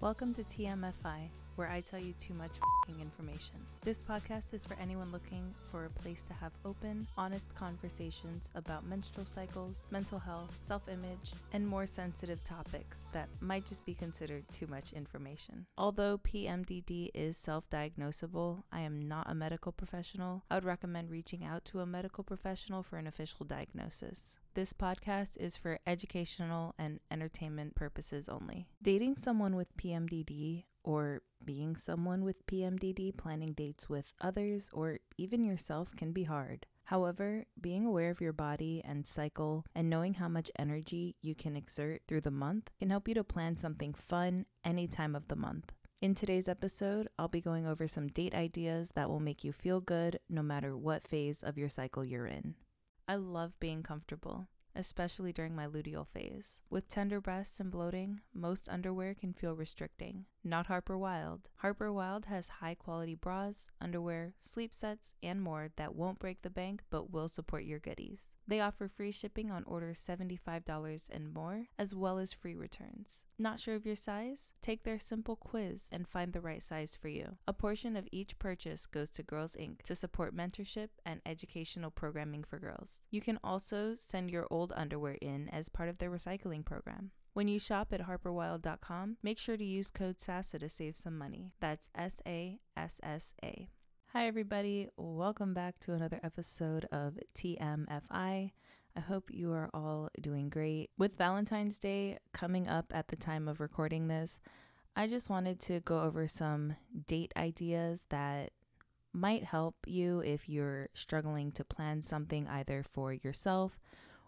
Welcome to TMFI, where I tell you too much information. This podcast is for anyone looking for a place to have open, honest conversations about menstrual cycles, mental health, self image, and more sensitive topics that might just be considered too much information. Although PMDD is self diagnosable, I am not a medical professional. I would recommend reaching out to a medical professional for an official diagnosis. This podcast is for educational and entertainment purposes only. Dating someone with PMDD or being someone with PMDD, planning dates with others, or even yourself can be hard. However, being aware of your body and cycle and knowing how much energy you can exert through the month can help you to plan something fun any time of the month. In today's episode, I'll be going over some date ideas that will make you feel good no matter what phase of your cycle you're in. I love being comfortable, especially during my luteal phase. With tender breasts and bloating, most underwear can feel restricting not Harper Wilde. Harper Wilde has high quality bras, underwear, sleep sets, and more that won't break the bank but will support your goodies. They offer free shipping on orders $75 and more, as well as free returns. Not sure of your size? Take their simple quiz and find the right size for you. A portion of each purchase goes to Girls Inc. to support mentorship and educational programming for girls. You can also send your old underwear in as part of their recycling program. When you shop at harperwilde.com, make sure to use code SASSA to save some money. That's S A S S A. Hi, everybody. Welcome back to another episode of TMFI. I hope you are all doing great. With Valentine's Day coming up at the time of recording this, I just wanted to go over some date ideas that might help you if you're struggling to plan something either for yourself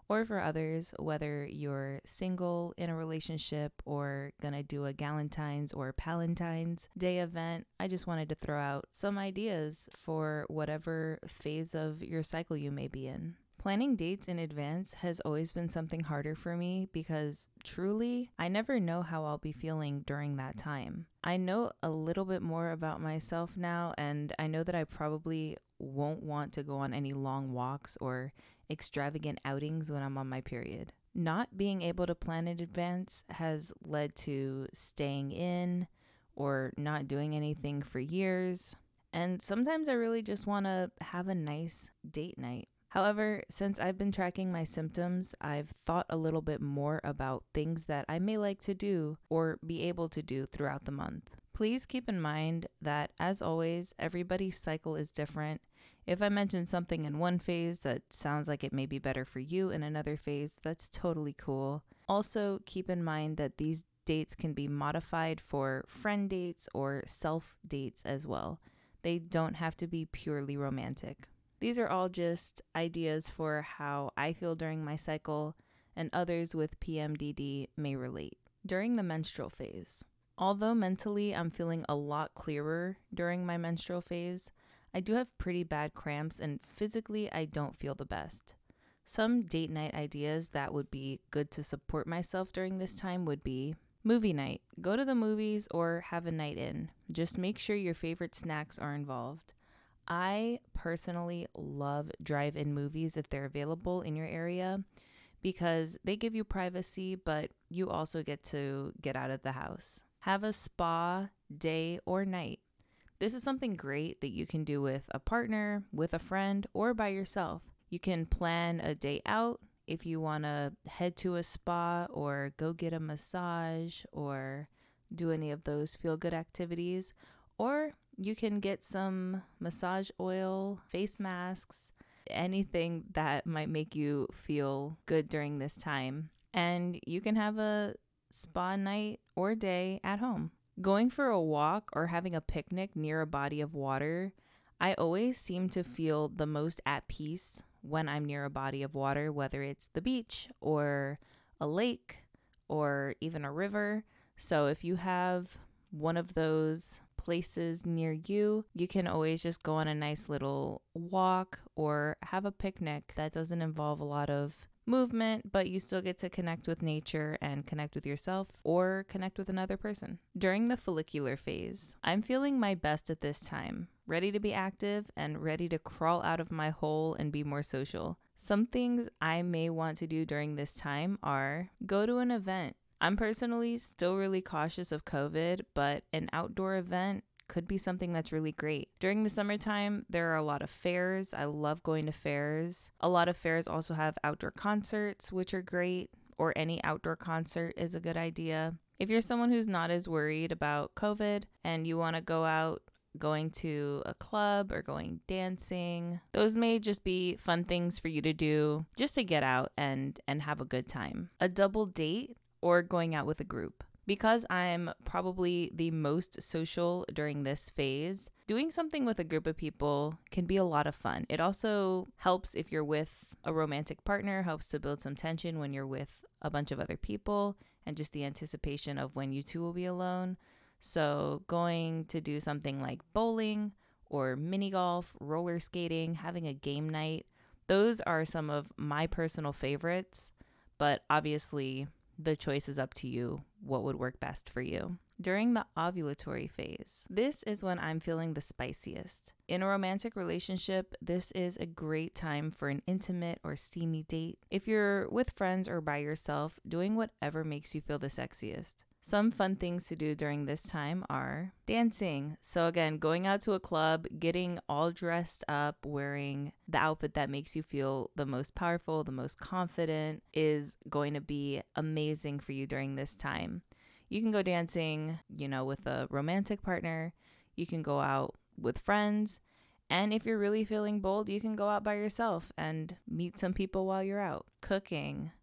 or for others, whether you're single in a relationship or gonna do a Galentine's or Palentine's Day event, I just wanted to throw out some ideas for whatever phase of your cycle you may be in. Planning dates in advance has always been something harder for me because truly, I never know how I'll be feeling during that time. I know a little bit more about myself now, and I know that I probably won't want to go on any long walks or extravagant outings when I'm on my period. Not being able to plan in advance has led to staying in or not doing anything for years. And sometimes I really just want to have a nice date night. However, since I've been tracking my symptoms, I've thought a little bit more about things that I may like to do or be able to do throughout the month. Please keep in mind that, as always, everybody's cycle is different. If I mention something in one phase that sounds like it may be better for you in another phase, that's totally cool. Also, keep in mind that these dates can be modified for friend dates or self dates as well. They don't have to be purely romantic. These are all just ideas for how I feel during my cycle, and others with PMDD may relate. During the menstrual phase, although mentally I'm feeling a lot clearer during my menstrual phase, I do have pretty bad cramps and physically I don't feel the best. Some date night ideas that would be good to support myself during this time would be movie night. Go to the movies or have a night in. Just make sure your favorite snacks are involved. I personally love drive in movies if they're available in your area because they give you privacy, but you also get to get out of the house. Have a spa day or night. This is something great that you can do with a partner, with a friend, or by yourself. You can plan a day out if you want to head to a spa or go get a massage or do any of those feel good activities. Or you can get some massage oil, face masks, anything that might make you feel good during this time. And you can have a spa night or day at home. Going for a walk or having a picnic near a body of water, I always seem to feel the most at peace when I'm near a body of water, whether it's the beach or a lake or even a river. So if you have one of those places near you, you can always just go on a nice little walk or have a picnic that doesn't involve a lot of movement, but you still get to connect with nature and connect with yourself or connect with another person. During the follicular phase, I'm feeling my best at this time, ready to be active and ready to crawl out of my hole and be more social. Some things I may want to do during this time are go to an event I'm personally still really cautious of COVID, but an outdoor event could be something that's really great. During the summertime, there are a lot of fairs. I love going to fairs. A lot of fairs also have outdoor concerts, which are great, or any outdoor concert is a good idea. If you're someone who's not as worried about COVID and you want to go out going to a club or going dancing. Those may just be fun things for you to do just to get out and and have a good time. A double date or going out with a group. Because I'm probably the most social during this phase, doing something with a group of people can be a lot of fun. It also helps if you're with a romantic partner, helps to build some tension when you're with a bunch of other people and just the anticipation of when you two will be alone. So, going to do something like bowling or mini golf, roller skating, having a game night, those are some of my personal favorites. But obviously, the choice is up to you what would work best for you. During the ovulatory phase, this is when I'm feeling the spiciest. In a romantic relationship, this is a great time for an intimate or steamy date. If you're with friends or by yourself, doing whatever makes you feel the sexiest. Some fun things to do during this time are dancing. So, again, going out to a club, getting all dressed up, wearing the outfit that makes you feel the most powerful, the most confident is going to be amazing for you during this time. You can go dancing, you know, with a romantic partner, you can go out with friends. And if you're really feeling bold, you can go out by yourself and meet some people while you're out. Cooking,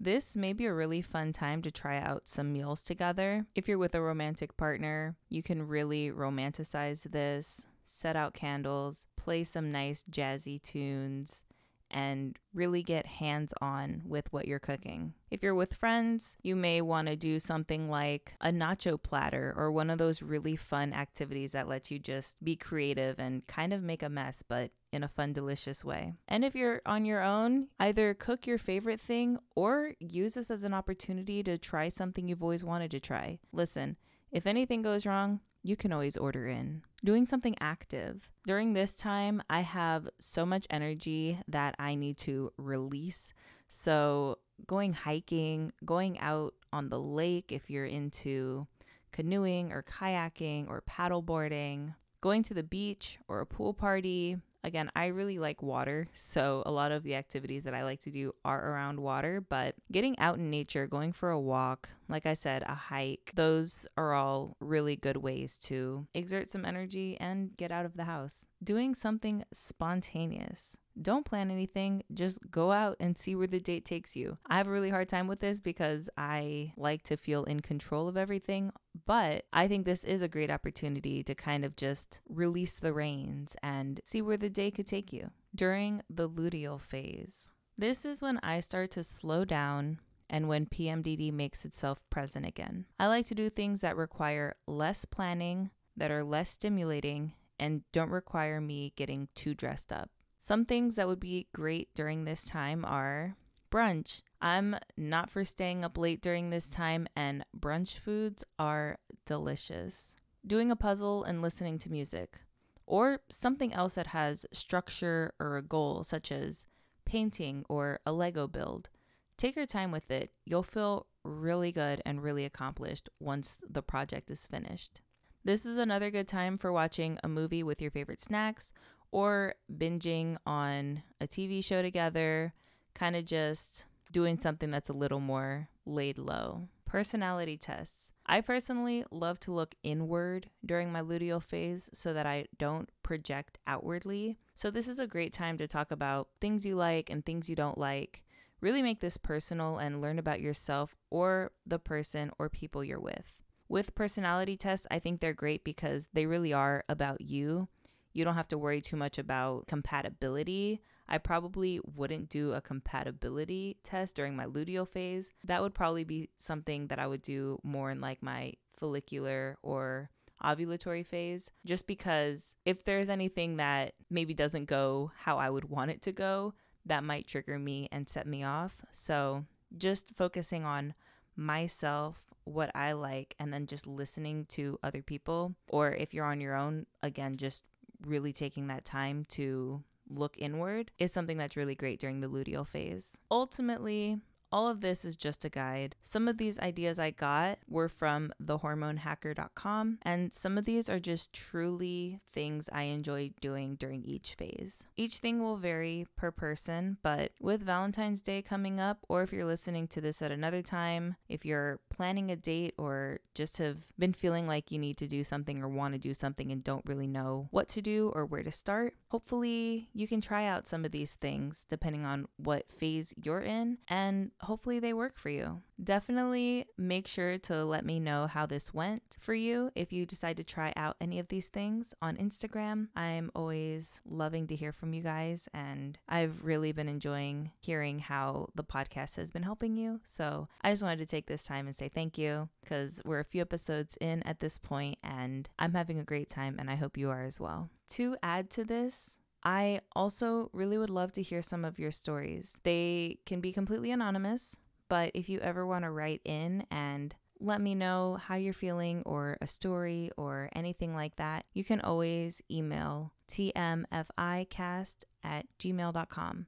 this may be a really fun time to try out some meals together. If you're with a romantic partner, you can really romanticize this, set out candles, play some nice jazzy tunes, and really get hands on with what you're cooking. If you're with friends, you may want to do something like a nacho platter or one of those really fun activities that lets you just be creative and kind of make a mess, but in a fun, delicious way. And if you're on your own, either cook your favorite thing or use this as an opportunity to try something you've always wanted to try. Listen, if anything goes wrong, you can always order in. Doing something active. During this time, I have so much energy that I need to release. So, going hiking, going out on the lake if you're into canoeing or kayaking or paddleboarding, going to the beach or a pool party, Again, I really like water, so a lot of the activities that I like to do are around water, but getting out in nature, going for a walk, like I said, a hike, those are all really good ways to exert some energy and get out of the house. Doing something spontaneous. Don't plan anything, just go out and see where the date takes you. I have a really hard time with this because I like to feel in control of everything, but I think this is a great opportunity to kind of just release the reins and see where the day could take you. During the luteal phase, this is when I start to slow down and when PMDD makes itself present again. I like to do things that require less planning, that are less stimulating, and don't require me getting too dressed up. Some things that would be great during this time are brunch. I'm not for staying up late during this time, and brunch foods are delicious. Doing a puzzle and listening to music, or something else that has structure or a goal, such as painting or a Lego build. Take your time with it. You'll feel really good and really accomplished once the project is finished. This is another good time for watching a movie with your favorite snacks or binging on a TV show together, kind of just doing something that's a little more laid low. Personality tests. I personally love to look inward during my luteal phase so that I don't project outwardly. So, this is a great time to talk about things you like and things you don't like. Really make this personal and learn about yourself or the person or people you're with. With personality tests, I think they're great because they really are about you you don't have to worry too much about compatibility. I probably wouldn't do a compatibility test during my luteal phase. That would probably be something that I would do more in like my follicular or ovulatory phase, just because if there's anything that maybe doesn't go how I would want it to go, that might trigger me and set me off. So just focusing on myself, what I like, and then just listening to other people. Or if you're on your own, again, just really taking that time to look inward is something that's really great during the luteal phase. Ultimately, all of this is just a guide. Some of these ideas I got were from thehormonehacker.com, and some of these are just truly things I enjoy doing during each phase. Each thing will vary per person, but with Valentine's Day coming up, or if you're listening to this at another time, if you're planning a date or just have been feeling like you need to do something or want to do something and don't really know what to do or where to start, hopefully you can try out some of these things depending on what phase you're in, and hopefully they work for you. Definitely make sure to let me know how this went for you if you decide to try out any of these things on Instagram. I'm always loving to hear from you guys, and I've really been enjoying hearing how the podcast has been helping you. So I just wanted to take this time and say thank you because we're a few episodes in at this point, and I'm having a great time, and I hope you are as well. To add to this, I also really would love to hear some of your stories. They can be completely anonymous, but if you ever want to write in and let me know how you're feeling or a story or anything like that, you can always email tmficast at gmail.com.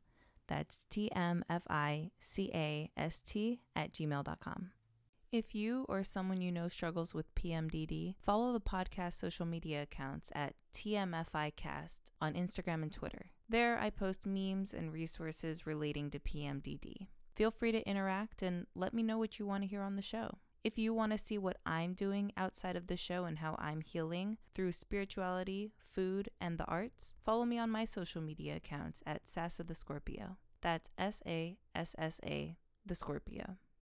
That's tmficast at gmail.com. If you or someone you know struggles with PMDD, follow the podcast social media accounts at TMFIcast on Instagram and Twitter. There, I post memes and resources relating to PMDD. Feel free to interact and let me know what you want to hear on the show. If you want to see what I'm doing outside of the show and how I'm healing through spirituality, food, and the arts, follow me on my social media accounts at Sassa the Scorpio. That's S A S S A the Scorpio.